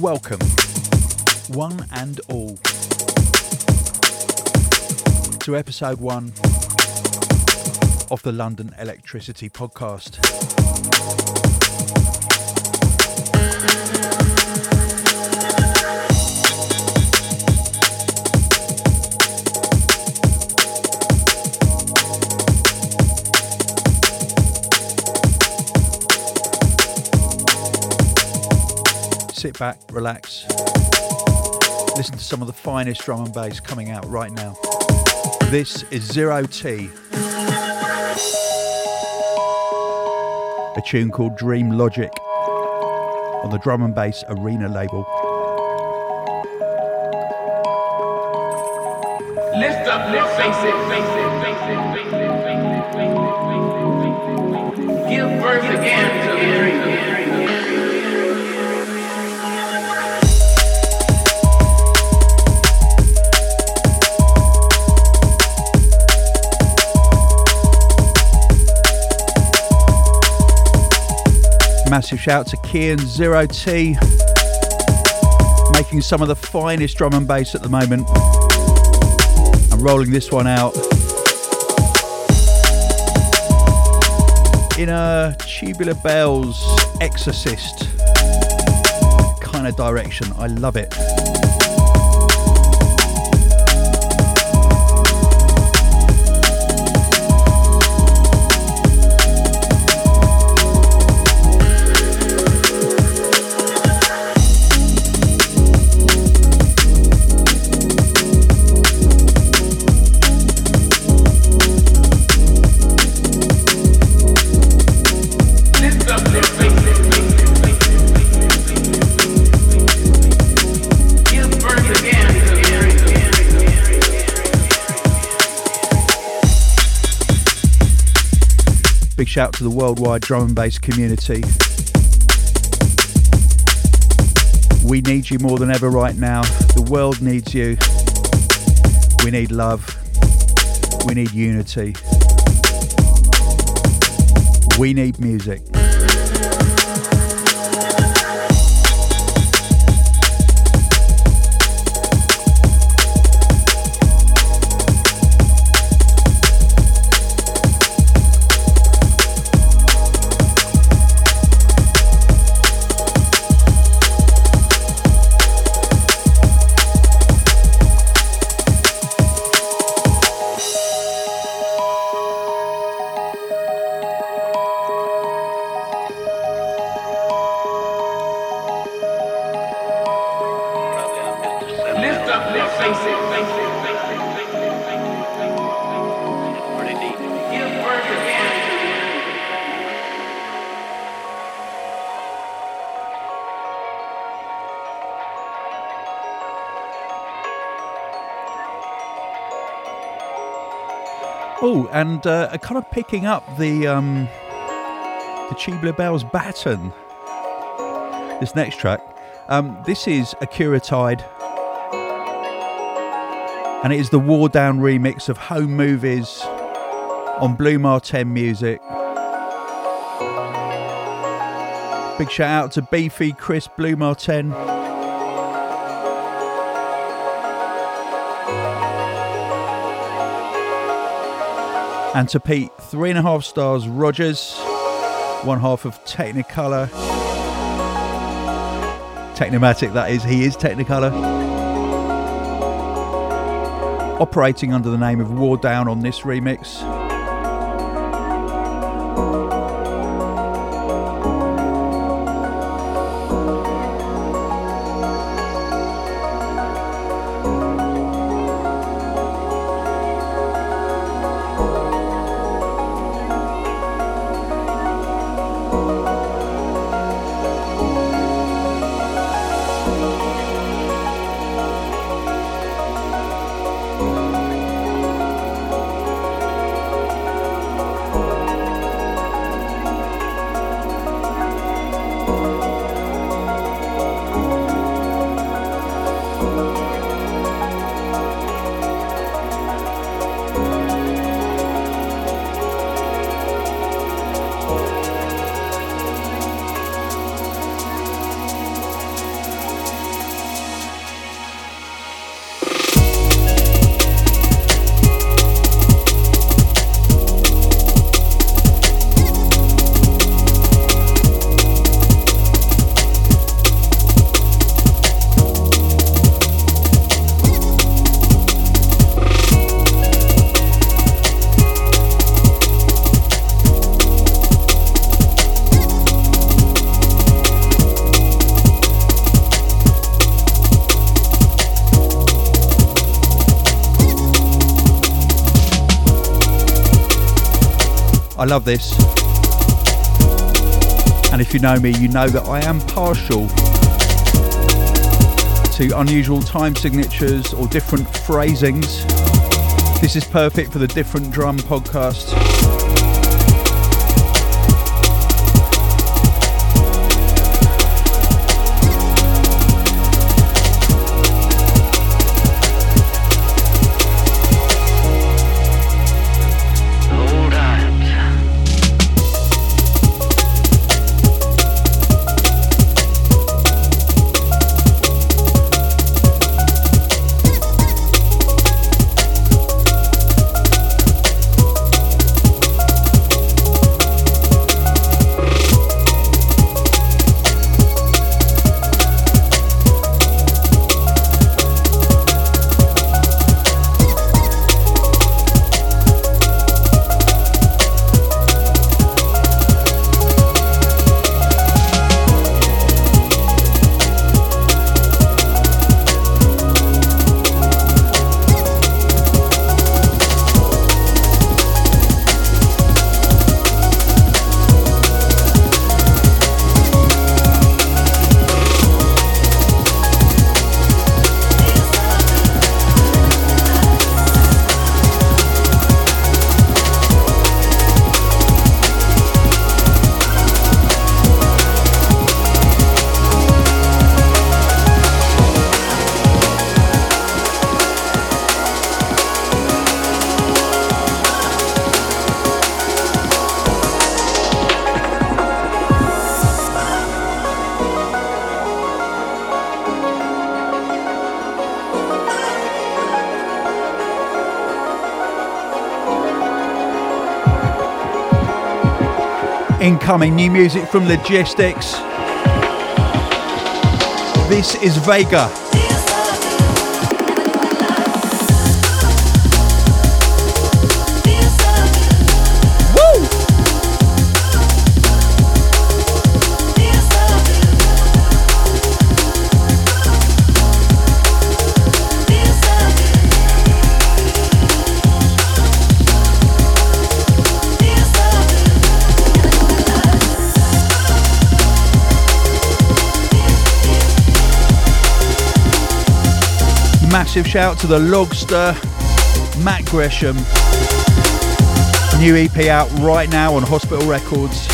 Welcome, one and all, to episode one of the London Electricity Podcast. Sit back, relax, listen to some of the finest drum and bass coming out right now. This is Zero T, a tune called Dream Logic on the drum and bass arena label. Lift up your faces, faces, faces, faces, faces, faces, Give birth again to the dream. Massive shout to Kian Zero T, making some of the finest drum and bass at the moment. I'm rolling this one out in a Tubular Bells Exorcist kind of direction. I love it. Dream. Big shout to the worldwide drum and bass community. We need you more than ever right now. The world needs you. We need love. We need unity. We need music. Oh, and uh, kind of picking up the um, the Tubular Bells baton. This next track, um, this is Akira Tide, and it is the War Down remix of Home Movies on Blu Mar Ten Music. Big shout out to Beefy, Chris, Blu Mar Ten. And to Pete, three and a half stars, Rogers, one half of Technicolor. Technimatic, that is, he is Technicolor. Operating under the name of War Down on this remix. Love this. And if you know me, you know that I am partial to unusual time signatures or different phrasings. This is perfect for the Different Drum podcast. Incoming new music from Logistics. This is Vega. Massive shout to the Logster, Matt Gresham. New EP out right now on Hospital Records.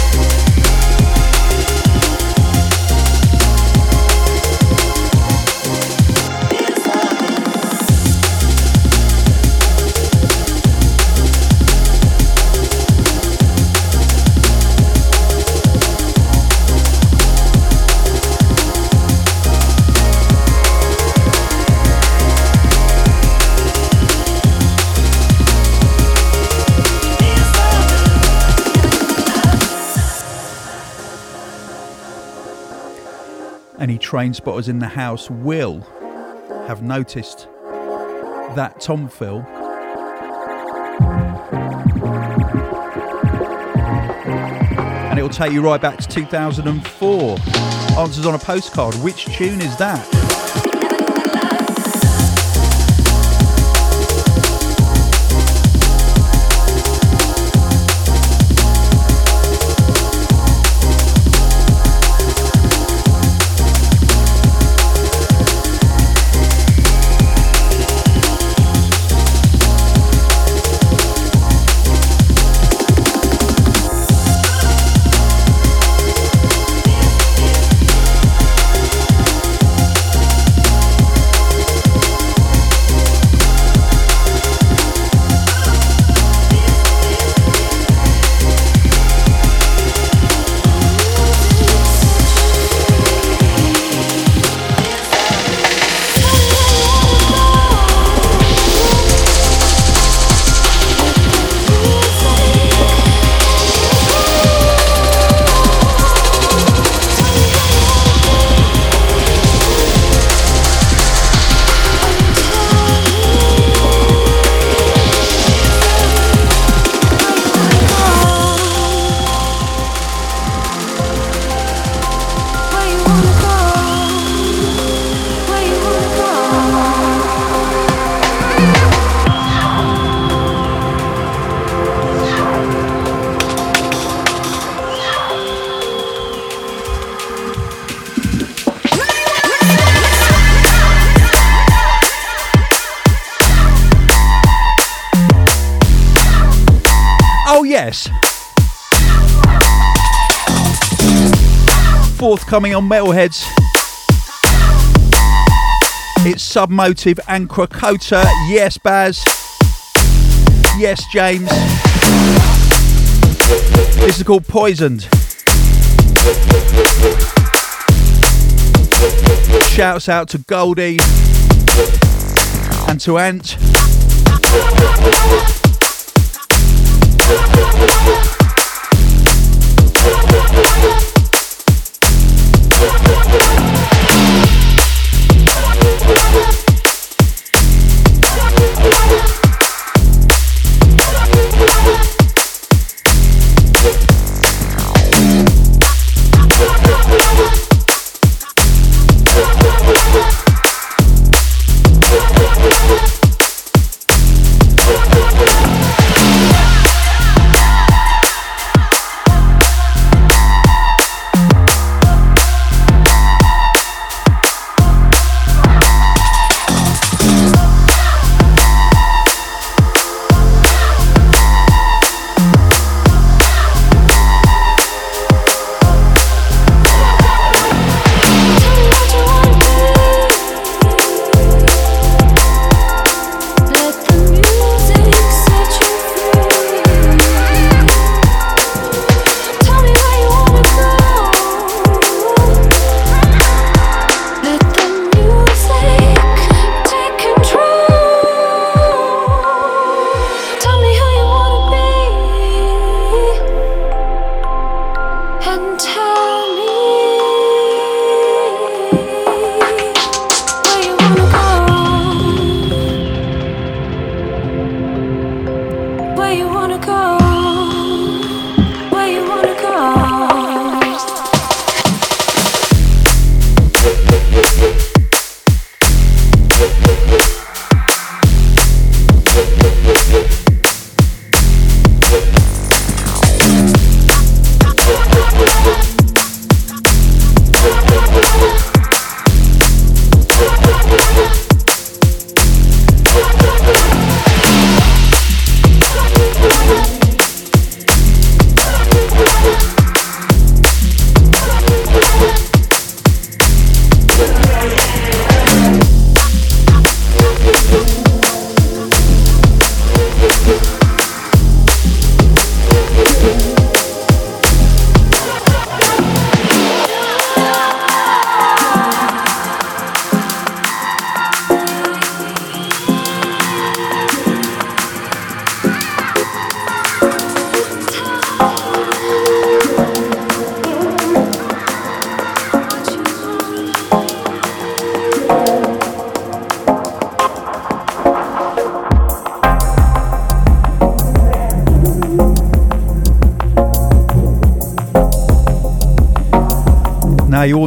Train spotters in the house will have noticed that Tom Phil and it will take you right back to 2004. Answers on a postcard. Which tune is that? Forthcoming on Metalheadz. It's Submotive and Krakota. Yes, Baz. Yes, James. This is called Poisoned. Shouts out to Goldie and to Ant.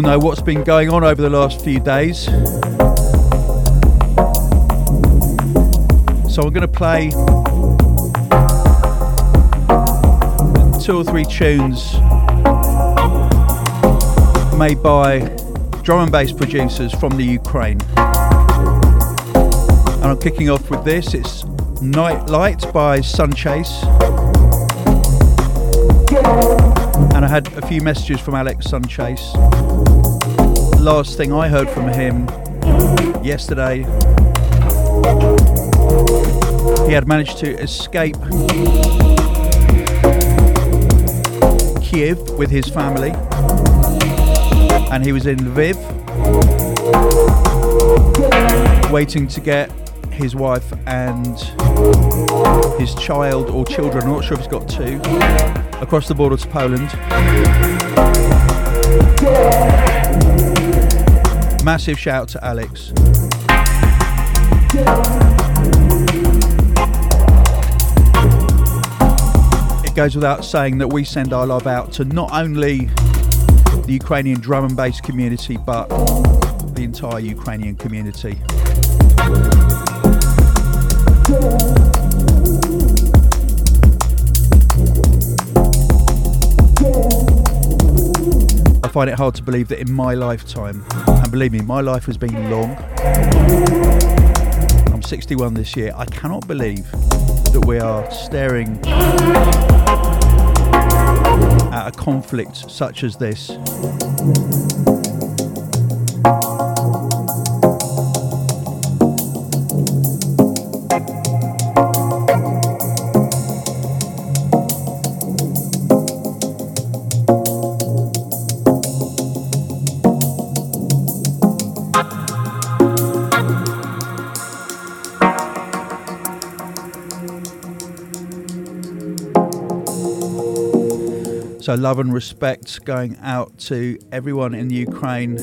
Know what's been going on over the last few days. So, I'm going to play two or three tunes made by drum and bass producers from the Ukraine. And I'm kicking off with this it's Night Light by Sunchase. A few messages from Alex Sunchase. Last thing I heard from him yesterday, he had managed to escape Kiev with his family, and he was in Lviv, waiting to get his wife and his child or children, I'm not sure if he's got two, across the border to Poland. Massive shout to Alex. It goes without saying that we send our love out to not only the Ukrainian drum and bass community, but the entire Ukrainian community. I find it hard to believe that in my lifetime, and believe me, my life has been long. I'm 61 this year. I cannot believe that we are staring at a conflict such as this So, love and respect going out to everyone in Ukraine.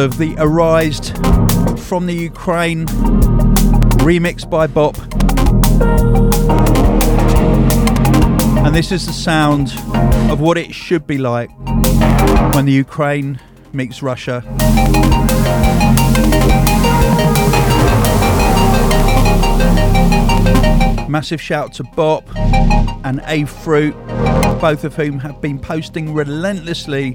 Of the Arised from the Ukraine, remixed by Bop. And this is the sound of what it should be like when the Ukraine meets Russia. Massive shout to Bop and A Fruit, both of whom have been posting relentlessly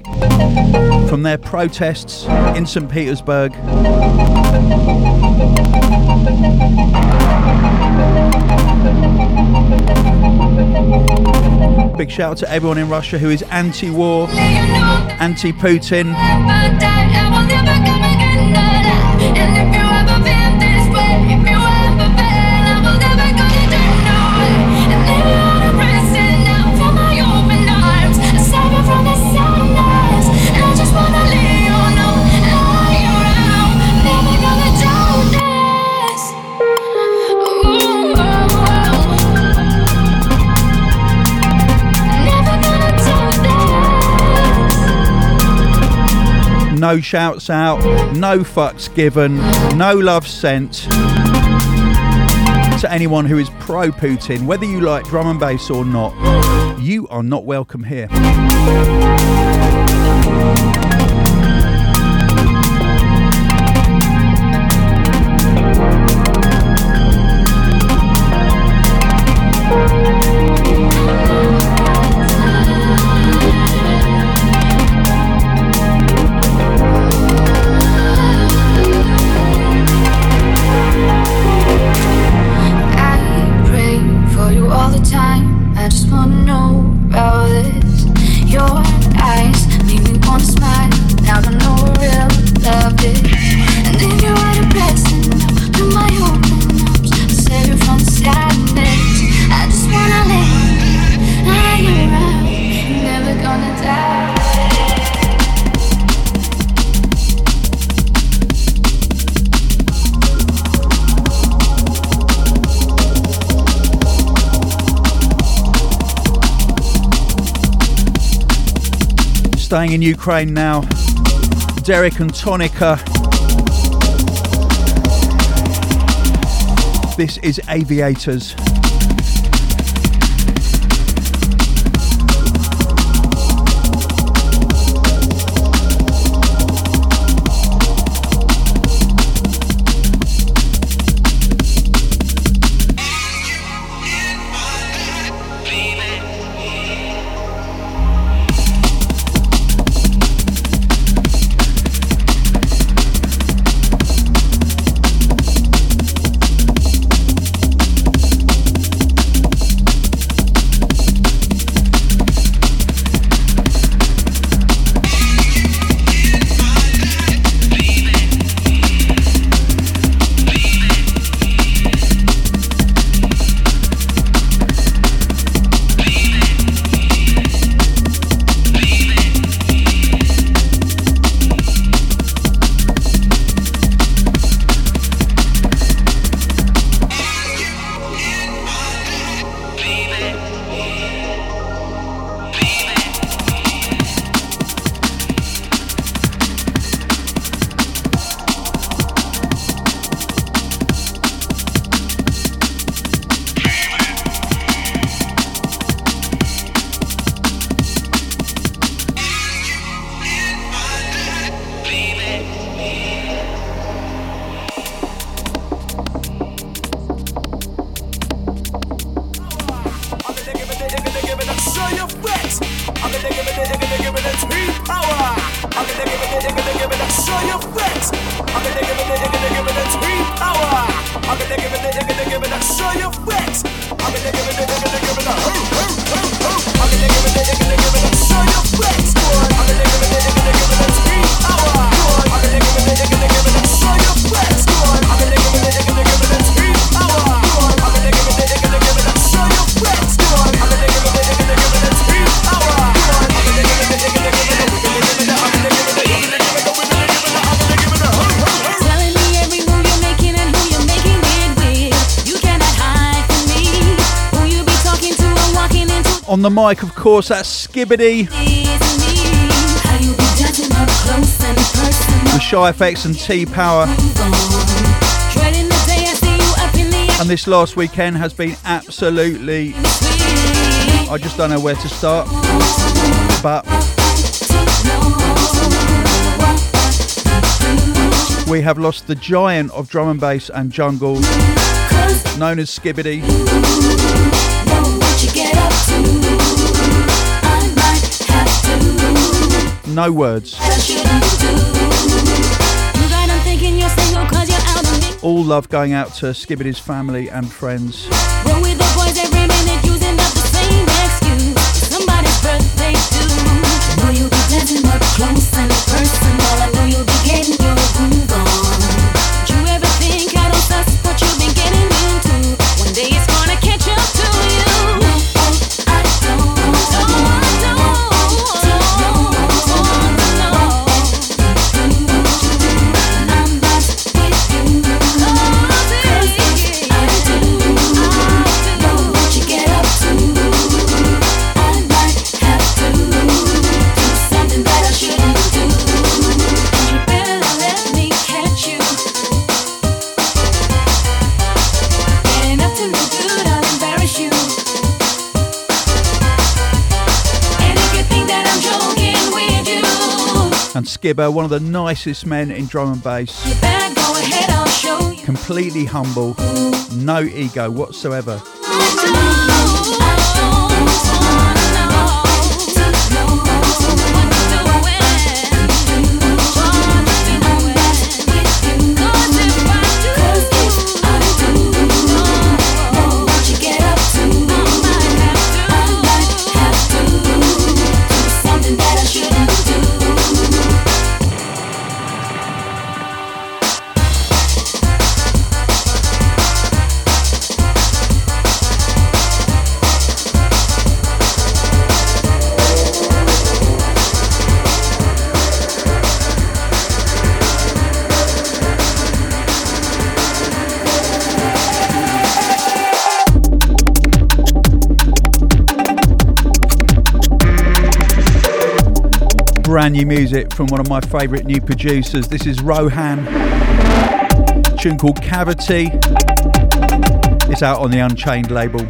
from their protests in St. Petersburg. Big shout out to everyone in Russia who is anti war, anti Putin. No shouts out, no fucks given, no love sent to anyone who is pro Putin, whether you like drum and bass or not. You are not welcome here. Staying in Ukraine now. Derek and Tonika. This is Aviators. The mic, of course, that's Skibadee. The Shy FX and T Power. And this last weekend has been absolutely. I just don't know where to start. But. We have lost the giant of drum and bass and jungle, known as Skibadee. No words. All love going out to Skibadee's family and friends. close and personal. I know you'll be getting your groove on. Skibber, one of the nicest men in drum and bass. Completely humble, no ego whatsoever. New music from one of my favourite new producers. This is Rohan, tune called Cavity. It's out on the Unchained label.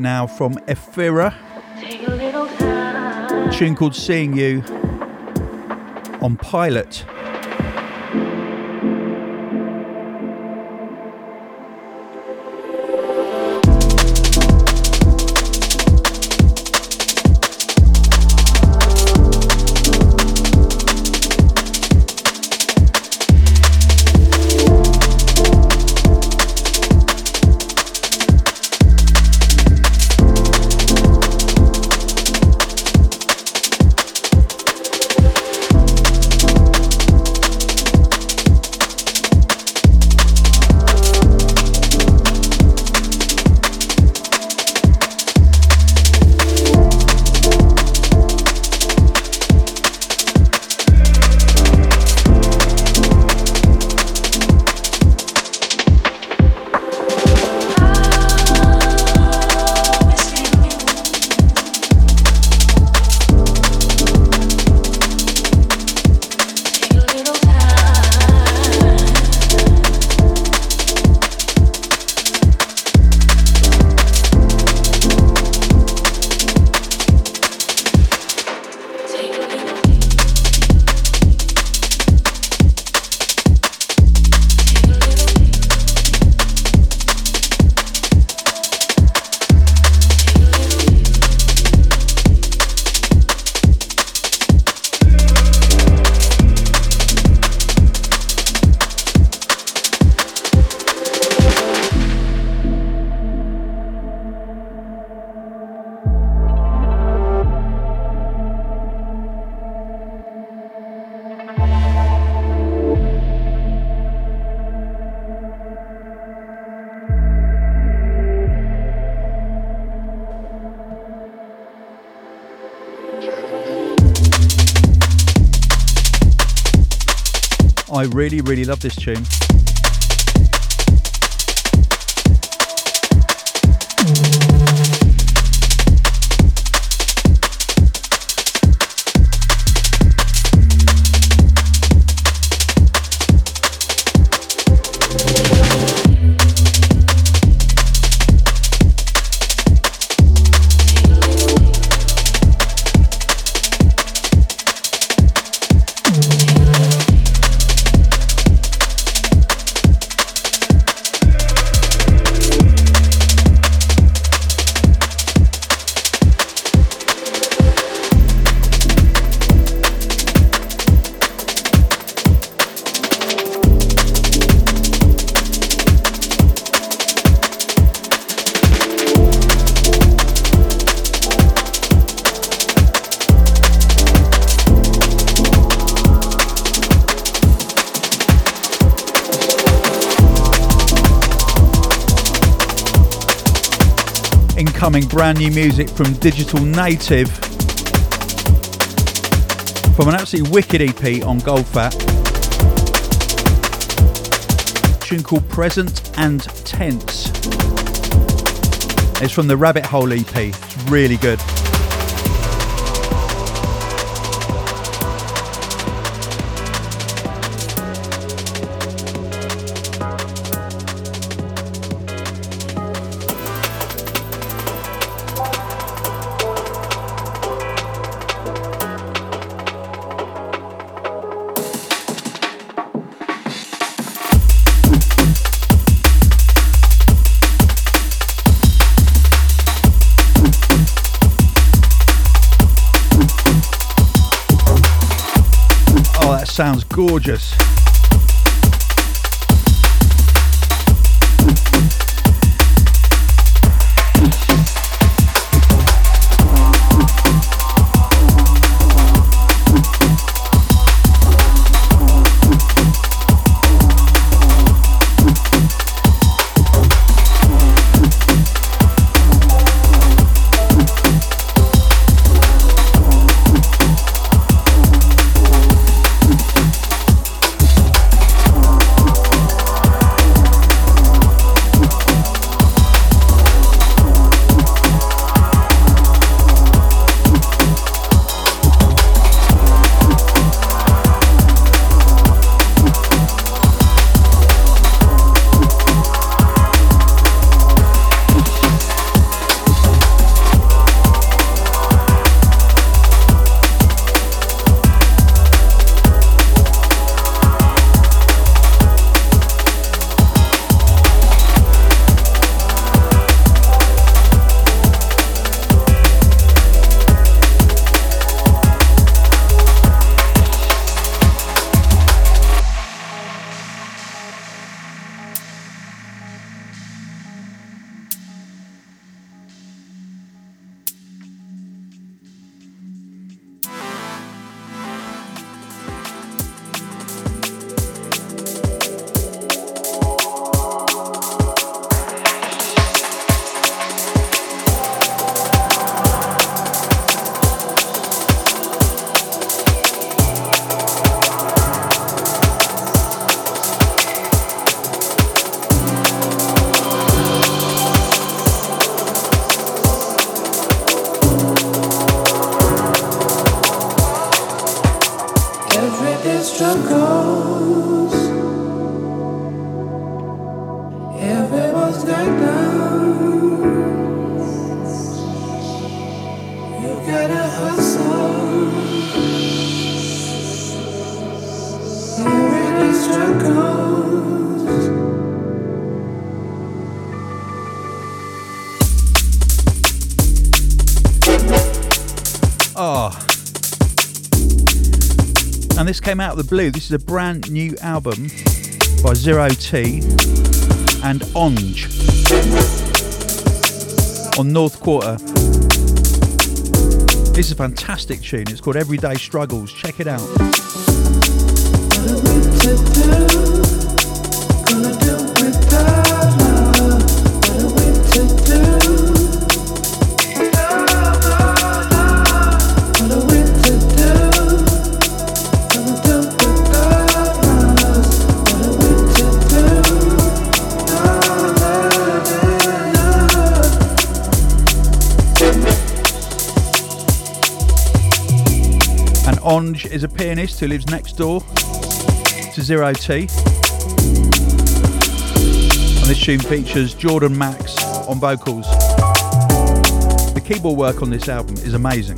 Now from Ephira. Tune called Seeing You on Pilot. Really, really love this tune. Brand new music from Digital Native from an absolutely wicked EP on Goldfat. Tune called Present and Tense. It's from the Rabbit Hole EP. It's really good. Sounds gorgeous. Came out of the blue. This is a brand new album by Zero T and Onge on North Quarter. This is a fantastic tune. It's called Everyday Struggles. Check it out. Is a pianist who lives next door to Zero T. And this tune features Jordan Max on vocals. The keyboard work on this album is amazing.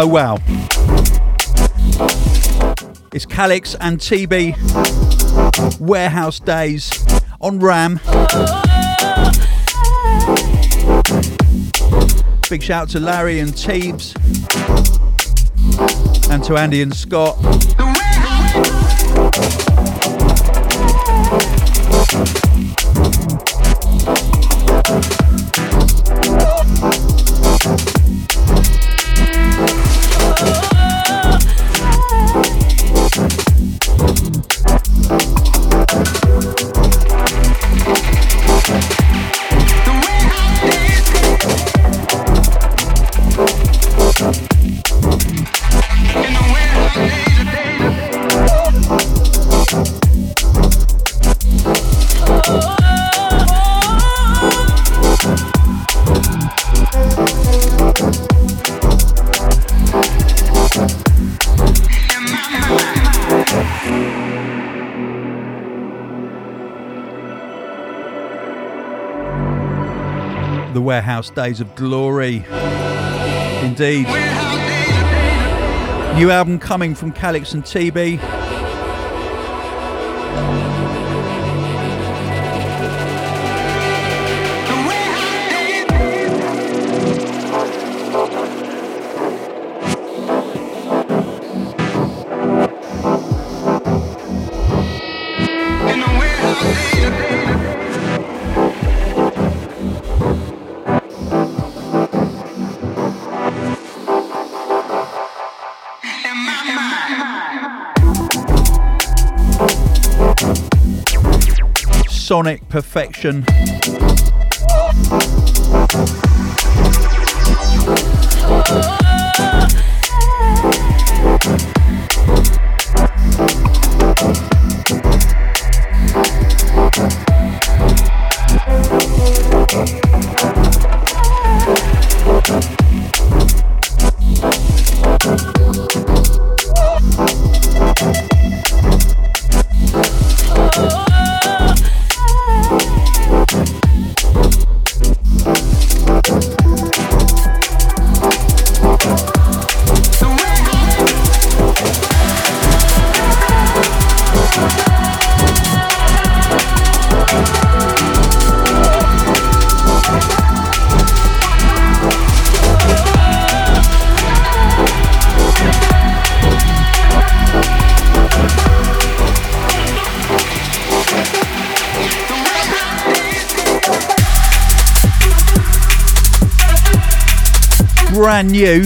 Oh wow. It's Calyx and TeeBee Warehouse Days on RAM. Big shout out to Larry and Teebs and to Andy and Scott. Warehouse Days of Glory. Indeed. New album coming from Calyx and TeeBee. sonic perfection. Oh, brand new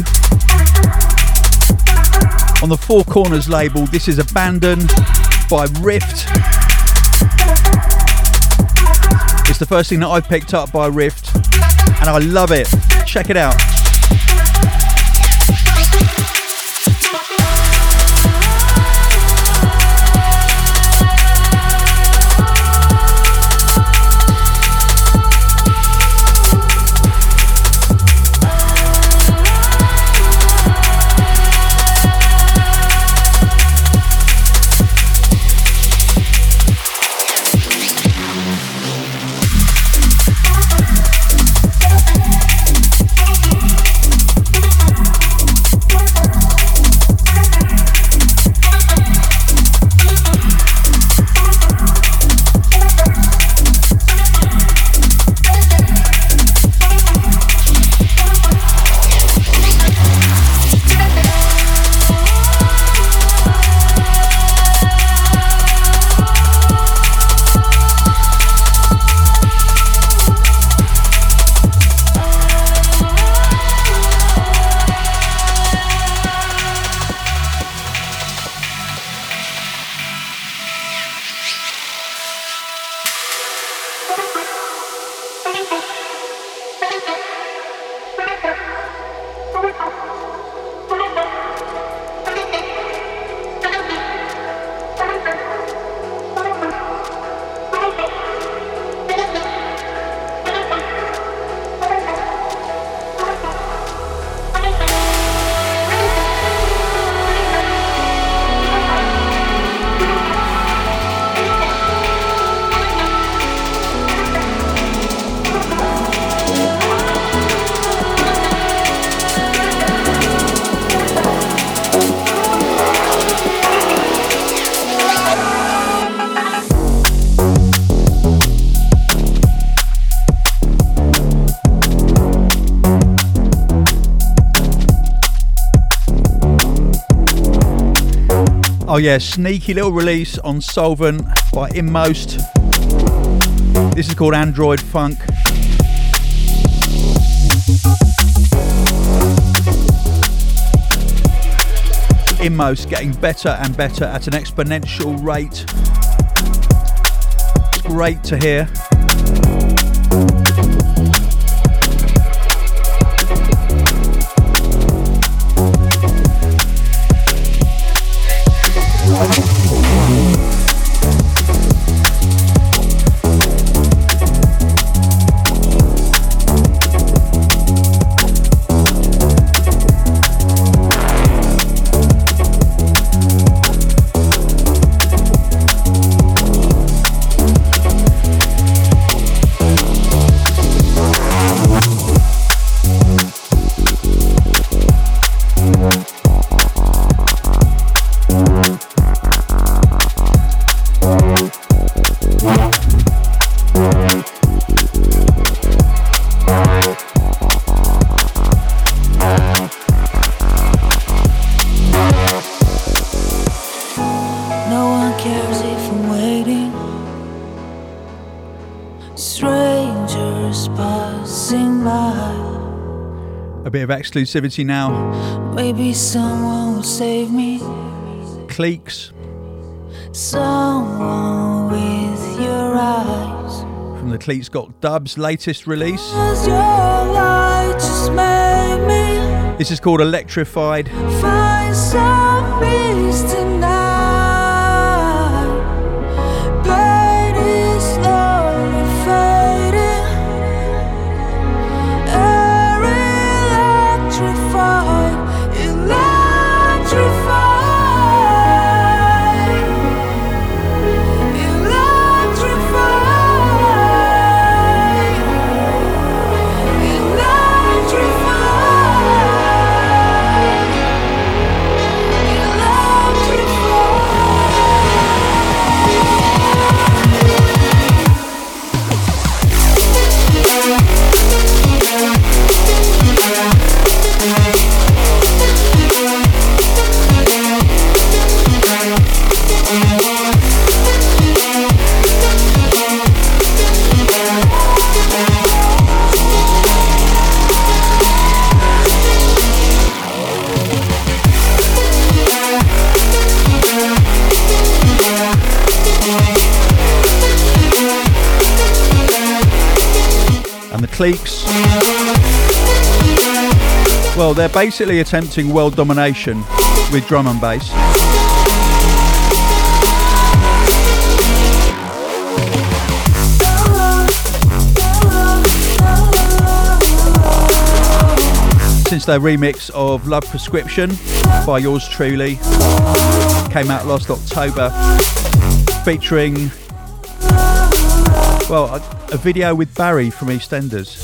on the Four Corners label. This is Abandon by Rift. It's the first thing that I've picked up by Rift, and I love it. Check it out. Yeah, sneaky little release on Solvent by Inmost. This is called Android Funk. Inmost getting better and better at an exponential rate. It's great to hear. Bit of exclusivity now. Maybe someone will save me. Cleeks. Someone with your eyes. From the Cleeks Got Dubs latest release. This is called Electrified. Basically attempting world domination with drum and bass. Since their remix of Love Prescription by yours truly came out last October, featuring well a, a video with Barry from EastEnders.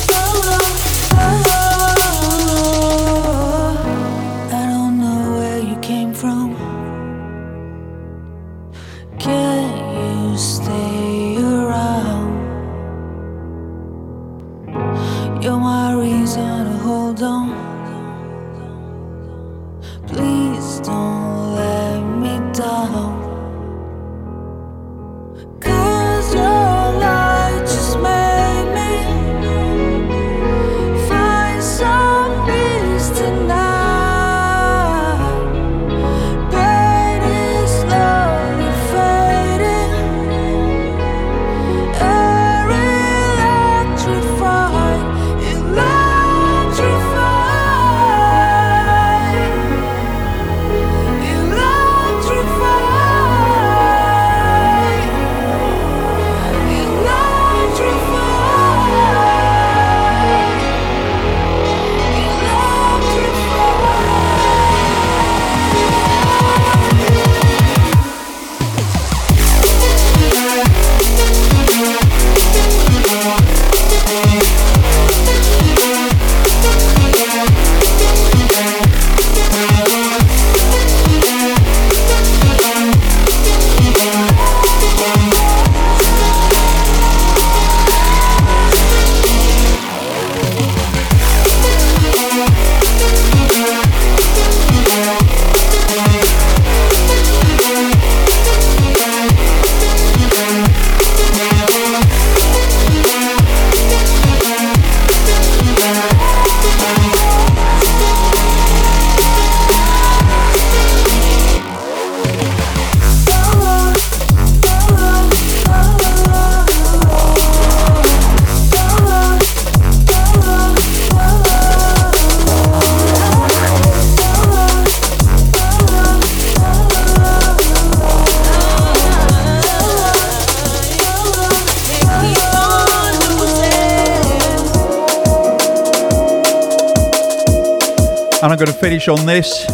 And I'm going to finish on this.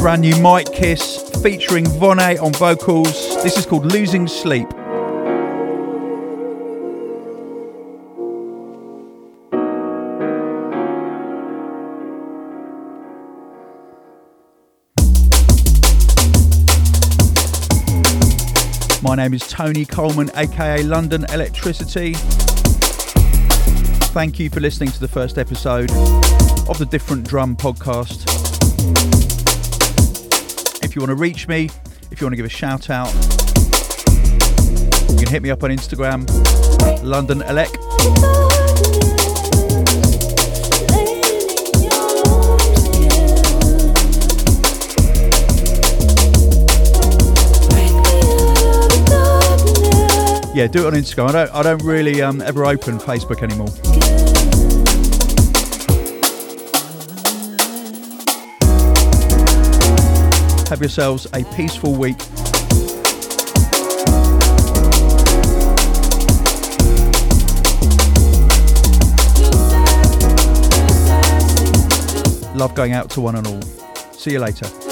Brand new Mike Kiss featuring Vonne on vocals. This is called Losing Sleep. My name is Tony Colman, aka London Electricity. Thank you for listening to the first episode of the Different Drum podcast. If you want to reach me, if you want to give a shout out, you can hit me up on Instagram, London Elec. Yeah, do it on Instagram. I don't, I don't really um, ever open Facebook anymore. Have yourselves a peaceful week. Love going out to one and all. See you later.